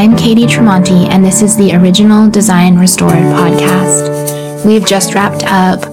I'm Katie Tremonti, and this is the Original Design Restored podcast. We've just wrapped up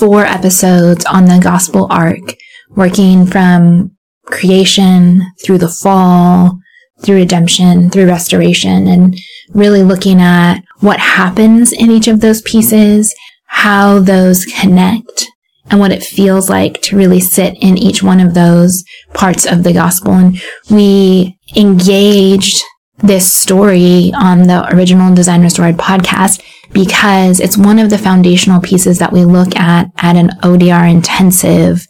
four episodes on the gospel arc, working from creation through the fall, through redemption, through restoration, and really looking at what happens in each of those pieces, how those connect, and what it feels like to really sit in each one of those parts of the gospel. And we engaged this story on the original Design Restored podcast because it's one of the foundational pieces that we look at at an ODR intensive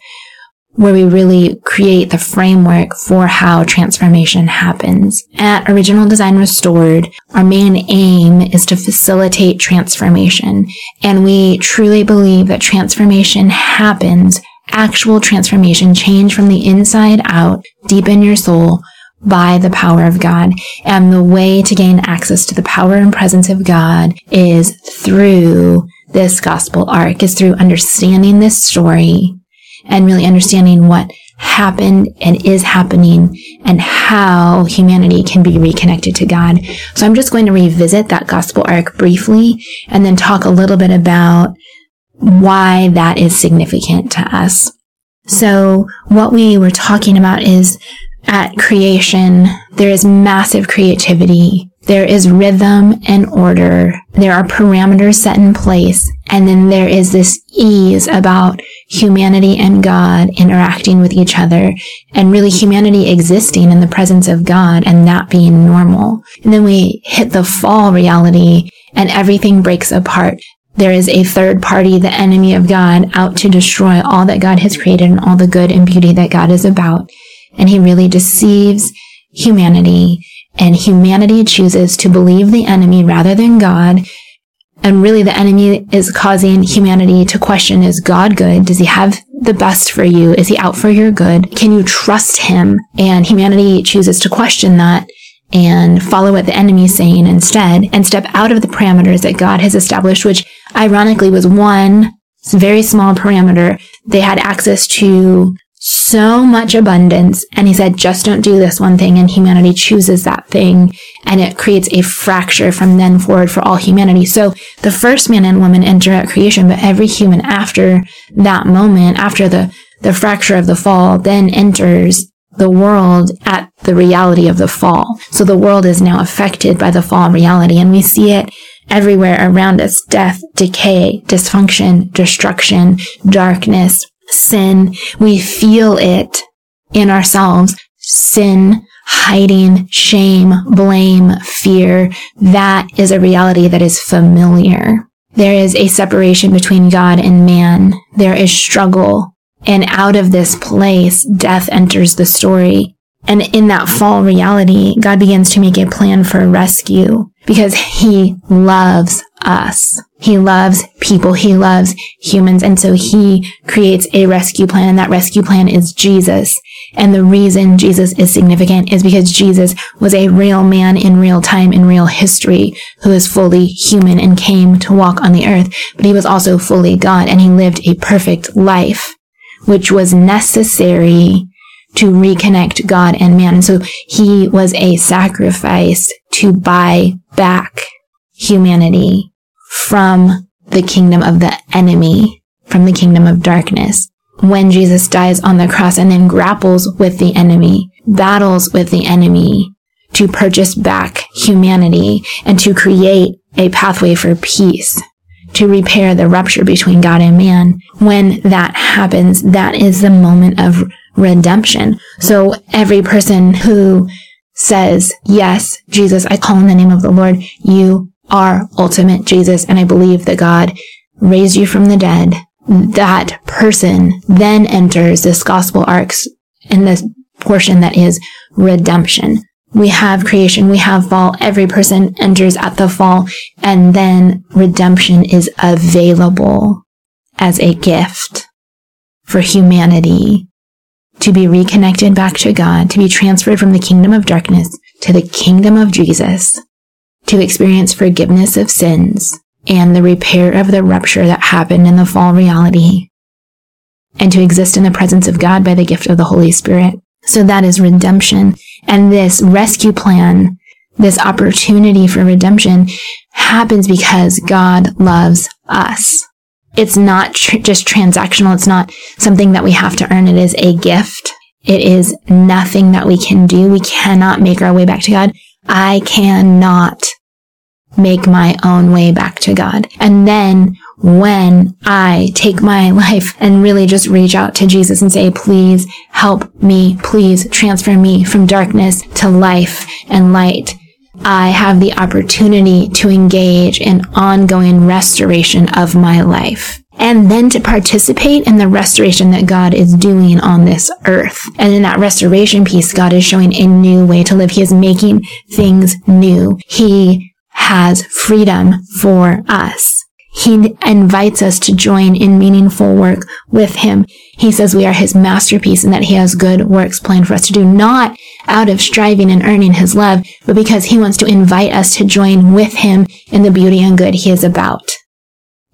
where we really create the framework for how transformation happens. At Original Design Restored, our main aim is to facilitate transformation. And we truly believe that transformation happens, actual transformation, change from the inside out, deep in your soul, by the power of God. And the way to gain access to the power and presence of God is through this gospel arc, is through understanding this story and really understanding what happened and is happening and how humanity can be reconnected to God. So I'm just going to revisit that gospel arc briefly and then talk a little bit about why that is significant to us. So what we were talking about is at creation, there is massive creativity. There is rhythm and order. There are parameters set in place. And then there is this ease about humanity and God interacting with each other and really humanity existing in the presence of God and that being normal. And then we hit the fall reality and everything breaks apart. There is a third party, the enemy of God, out to destroy all that God has created and all the good and beauty that God is about and he really deceives humanity and humanity chooses to believe the enemy rather than God. And really the enemy is causing humanity to question, is God good? Does he have the best for you? Is he out for your good? Can you trust him? And humanity chooses to question that and follow what the enemy is saying instead and step out of the parameters that God has established, which ironically was one very small parameter. They had access to so much abundance. And he said, just don't do this one thing. And humanity chooses that thing. And it creates a fracture from then forward for all humanity. So the first man and woman enter at creation, but every human after that moment, after the, the fracture of the fall, then enters the world at the reality of the fall. So the world is now affected by the fall reality. And we see it everywhere around us. Death, decay, dysfunction, destruction, darkness, sin. We feel it in ourselves. Sin, hiding, shame, blame, fear. That is a reality that is familiar. There is a separation between God and man. There is struggle. And out of this place, death enters the story. And in that fall reality, God begins to make a plan for rescue because he loves us. He loves people. He loves humans. And so he creates a rescue plan and that rescue plan is Jesus. And the reason Jesus is significant is because Jesus was a real man in real time, in real history, who is fully human and came to walk on the earth. But he was also fully God and he lived a perfect life, which was necessary to reconnect God and man. And so he was a sacrifice to buy back humanity from the kingdom of the enemy, from the kingdom of darkness. When Jesus dies on the cross and then grapples with the enemy, battles with the enemy to purchase back humanity and to create a pathway for peace, to repair the rupture between God and man. When that happens, that is the moment of redemption. So every person who says, yes, Jesus, I call in the name of the Lord, you are ultimate Jesus, and I believe that God raised you from the dead, that person then enters this gospel arcs in this portion that is redemption. We have creation, we have fall, every person enters at the fall, and then redemption is available as a gift for humanity to be reconnected back to God, to be transferred from the kingdom of darkness to the kingdom of Jesus, to experience forgiveness of sins and the repair of the rupture that happened in the fall reality, and to exist in the presence of God by the gift of the Holy Spirit. So that is redemption. And this rescue plan this opportunity for redemption happens because God loves us. It's not tr- just transactional. It's not something that we have to earn. It is a gift. It is nothing that we can do. We cannot make our way back to God. I cannot make my own way back to God. And then when I take my life and really just reach out to Jesus and say, please help me, please transfer me from darkness to life and light. I have the opportunity to engage in ongoing restoration of my life and then to participate in the restoration that God is doing on this earth. And in that restoration piece, God is showing a new way to live. He is making things new. He has freedom for us. He invites us to join in meaningful work with him. He says we are his masterpiece and that he has good works planned for us to do, not out of striving and earning his love, but because he wants to invite us to join with him in the beauty and good he is about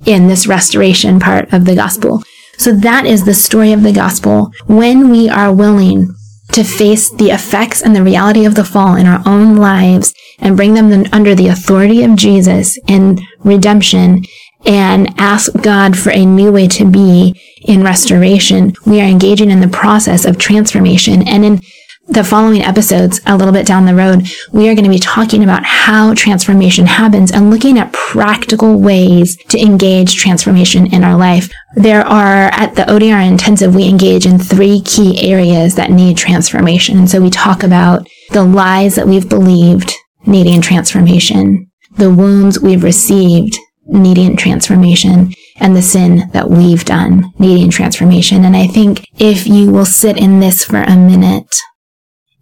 in this restoration part of the gospel. So that is the story of the gospel. When we are willing to face the effects and the reality of the fall in our own lives and bring them under the authority of Jesus in redemption and ask God for a new way to be in restoration, we are engaging in the process of transformation. And in the following episodes, a little bit down the road, we are going to be talking about how transformation happens and looking at practical ways to engage transformation in our life. There are, at the ODR intensive, we engage in three key areas that need transformation. And so we talk about the lies that we've believed needing transformation, the wounds we've received needing transformation, and the sin that we've done needing transformation. And I think if you will sit in this for a minute,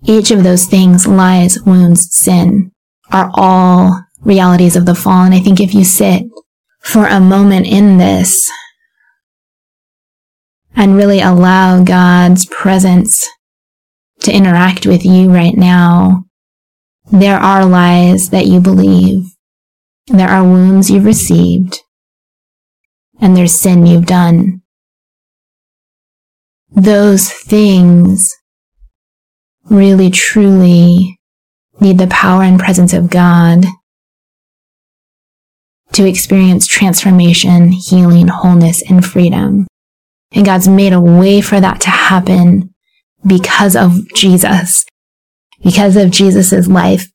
each of those things, lies, wounds, sin, are all realities of the fall. And I think if you sit for a moment in this and really allow God's presence to interact with you right now, there are lies that you believe. There are wounds you've received. And there's sin you've done. Those things really truly need the power and presence of God to experience transformation, healing, wholeness, and freedom. And God's made a way for that to happen because of Jesus, because of Jesus' life,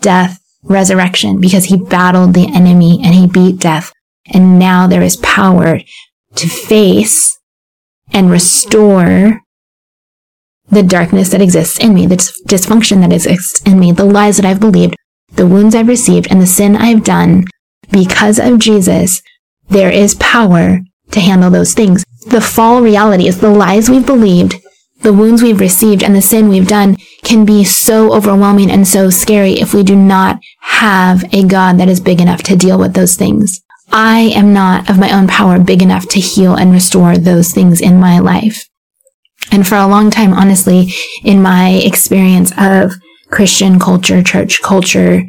death, resurrection, because he battled the enemy and he beat death. And now there is power to face and restore the darkness that exists in me, the dysfunction that exists in me, the lies that I've believed, the wounds I've received, and the sin I've done, because of Jesus, there is power to handle those things. The fall reality is the lies we've believed, the wounds we've received, and the sin we've done can be so overwhelming and so scary if we do not have a God that is big enough to deal with those things. I am not of my own power big enough to heal and restore those things in my life. And for a long time, honestly, in my experience of Christian culture, church culture,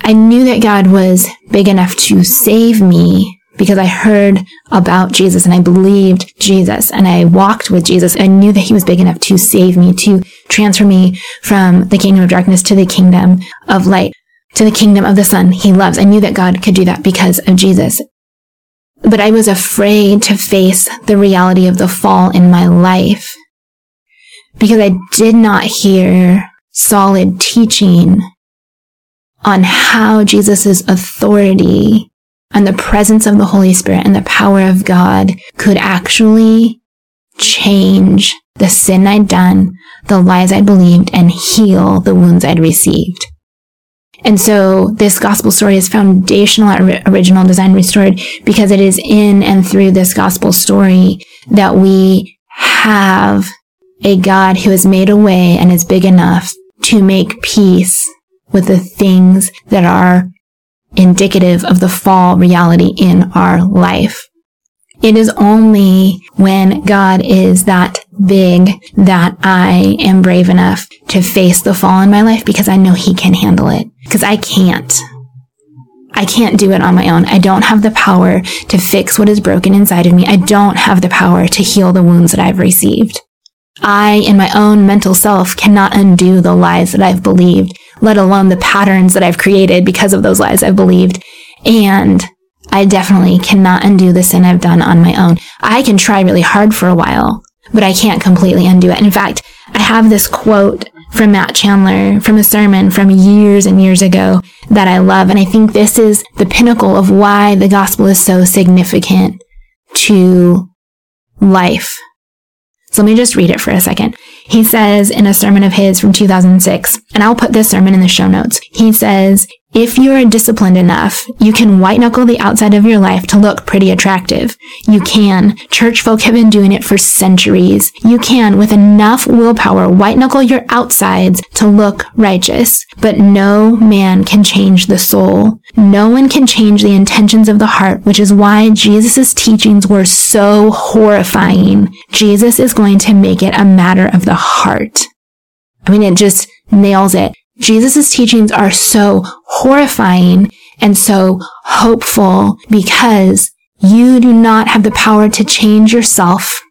I knew that God was big enough to save me because I heard about Jesus and I believed Jesus and I walked with Jesus. I knew that he was big enough to save me, to transfer me from the kingdom of darkness to the kingdom of light, to the kingdom of the son he loves. I knew that God could do that because of Jesus but I was afraid to face the reality of the fall in my life because I did not hear solid teaching on how Jesus' authority and the presence of the Holy Spirit and the power of God could actually change the sin I'd done, the lies I'd believed, and heal the wounds I'd received. And so this gospel story is foundational at original design restored because it is in and through this gospel story that we have a God who has made a way and is big enough to make peace with the things that are indicative of the fall reality in our life. It is only when God is that big that I am brave enough to face the fall in my life because I know He can handle it. Because I can't. I can't do it on my own. I don't have the power to fix what is broken inside of me. I don't have the power to heal the wounds that I've received. I, in my own mental self, cannot undo the lies that I've believed, let alone the patterns that I've created because of those lies I've believed. And I definitely cannot undo the sin I've done on my own. I can try really hard for a while, but I can't completely undo it. In fact, I have this quote from Matt Chandler from a sermon from years and years ago that I love. And I think this is the pinnacle of why the gospel is so significant to life. So let me just read it for a second. He says in a sermon of his from 2006, and I'll put this sermon in the show notes. He says, if you are disciplined enough, you can white knuckle the outside of your life to look pretty attractive. You can. Church folk have been doing it for centuries. You can, with enough willpower, white knuckle your outsides to look righteous. But no man can change the soul. No one can change the intentions of the heart, which is why Jesus' teachings were so horrifying. Jesus is going to make it a matter of the heart. I mean, it just nails it. Jesus' teachings are so horrifying and so hopeful because you do not have the power to change yourself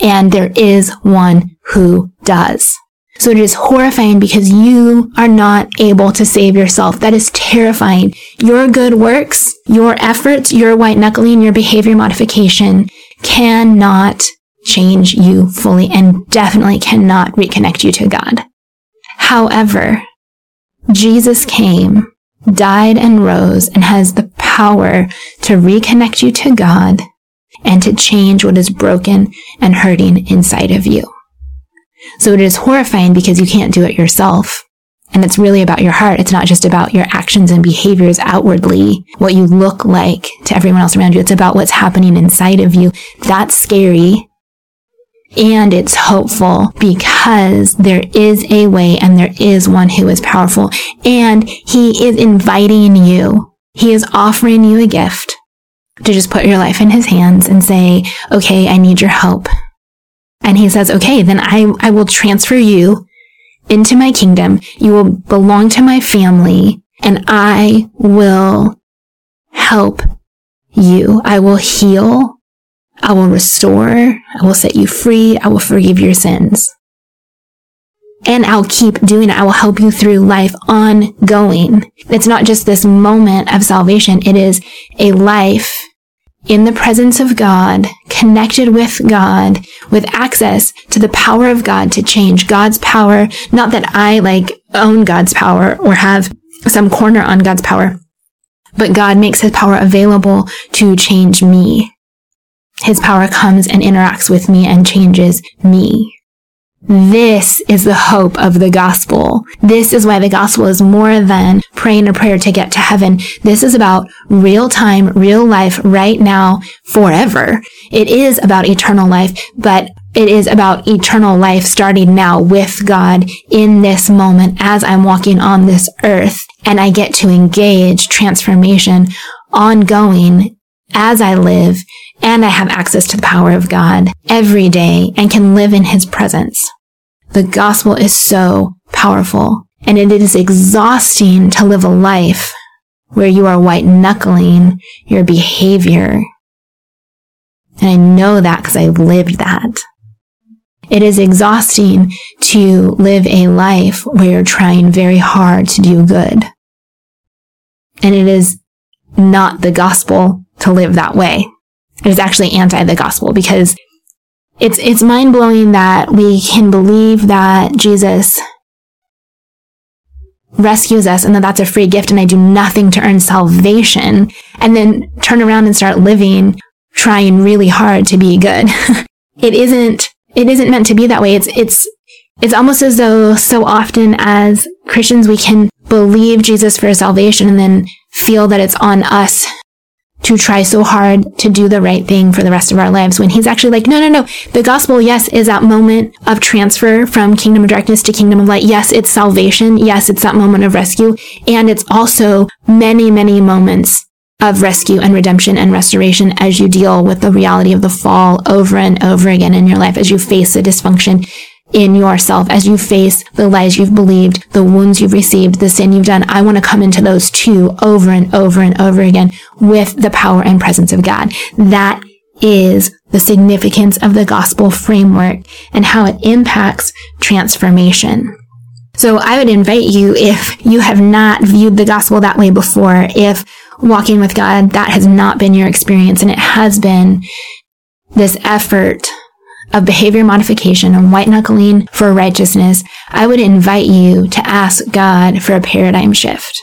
and there is one who does. So it is horrifying because you are not able to save yourself. That is terrifying. Your good works, your efforts, your white knuckling, your behavior modification cannot change you fully and definitely cannot reconnect you to God. However, Jesus came, died and rose and has the power to reconnect you to God and to change what is broken and hurting inside of you. So it is horrifying because you can't do it yourself. And it's really about your heart. It's not just about your actions and behaviors outwardly, what you look like to everyone else around you. It's about what's happening inside of you. That's scary and it's hopeful because there is a way and there is one who is powerful and he is inviting you. He is offering you a gift to just put your life in his hands and say, okay, I need your help. And he says, okay, then I, I will transfer you into my kingdom. You will belong to my family and I will help you. I will heal I will restore. I will set you free. I will forgive your sins. And I'll keep doing it. I will help you through life ongoing. It's not just this moment of salvation. It is a life in the presence of God, connected with God, with access to the power of God to change God's power. Not that I like own God's power or have some corner on God's power, but God makes his power available to change me. His power comes and interacts with me and changes me. This is the hope of the gospel. This is why the gospel is more than praying a prayer to get to heaven. This is about real time, real life, right now, forever. It is about eternal life, but it is about eternal life starting now with God in this moment as I'm walking on this earth and I get to engage transformation ongoing as I live and I have access to the power of God every day and can live in his presence. The gospel is so powerful and it is exhausting to live a life where you are white knuckling your behavior. And I know that because I lived that. It is exhausting to live a life where you're trying very hard to do good. And it is not the gospel to live that way. It is actually anti the gospel because it's, it's mind blowing that we can believe that Jesus rescues us and that that's a free gift and I do nothing to earn salvation and then turn around and start living trying really hard to be good. it isn't, it isn't meant to be that way. It's, it's, it's almost as though so often as Christians we can believe Jesus for salvation and then feel that it's on us to try so hard to do the right thing for the rest of our lives when he's actually like, no, no, no. The gospel, yes, is that moment of transfer from kingdom of darkness to kingdom of light. Yes, it's salvation. Yes, it's that moment of rescue. And it's also many, many moments of rescue and redemption and restoration as you deal with the reality of the fall over and over again in your life, as you face the dysfunction in yourself as you face the lies you've believed, the wounds you've received, the sin you've done. I want to come into those too over and over and over again with the power and presence of God. That is the significance of the gospel framework and how it impacts transformation. So I would invite you, if you have not viewed the gospel that way before, if walking with God, that has not been your experience and it has been this effort of behavior modification and white knuckling for righteousness, I would invite you to ask God for a paradigm shift.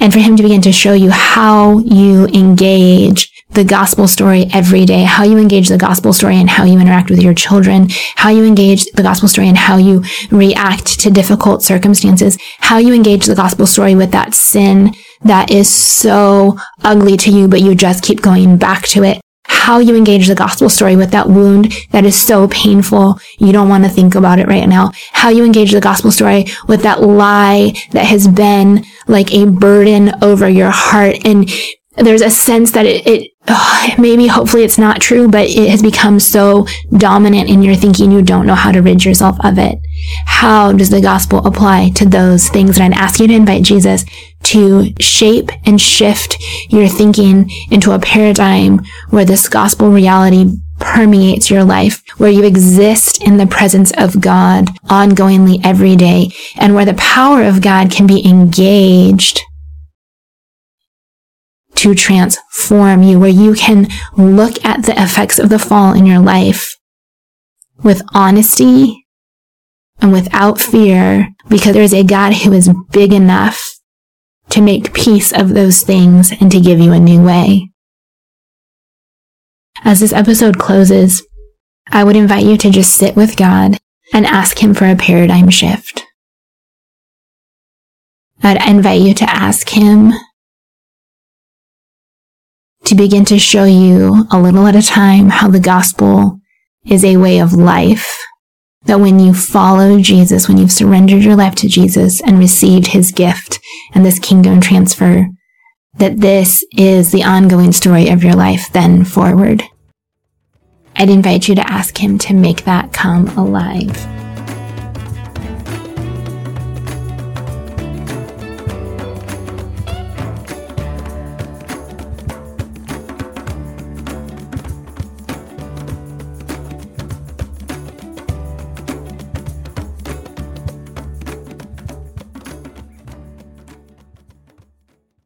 And for him to begin to show you how you engage the gospel story every day, how you engage the gospel story and how you interact with your children, how you engage the gospel story and how you react to difficult circumstances, how you engage the gospel story with that sin that is so ugly to you, but you just keep going back to it. How you engage the gospel story with that wound that is so painful, you don't want to think about it right now. How you engage the gospel story with that lie that has been like a burden over your heart and there's a sense that it, it oh, maybe hopefully it's not true, but it has become so dominant in your thinking you don't know how to rid yourself of it. How does the gospel apply to those things? And I'd ask you to invite Jesus to shape and shift your thinking into a paradigm where this gospel reality permeates your life, where you exist in the presence of God ongoingly every day, and where the power of God can be engaged to transform you, where you can look at the effects of the fall in your life with honesty and without fear, because there is a God who is big enough to make peace of those things and to give you a new way. As this episode closes, I would invite you to just sit with God and ask Him for a paradigm shift. I'd invite you to ask Him to begin to show you a little at a time how the gospel is a way of life. That when you follow Jesus, when you've surrendered your life to Jesus and received his gift and this kingdom transfer, that this is the ongoing story of your life then forward. I'd invite you to ask him to make that come alive.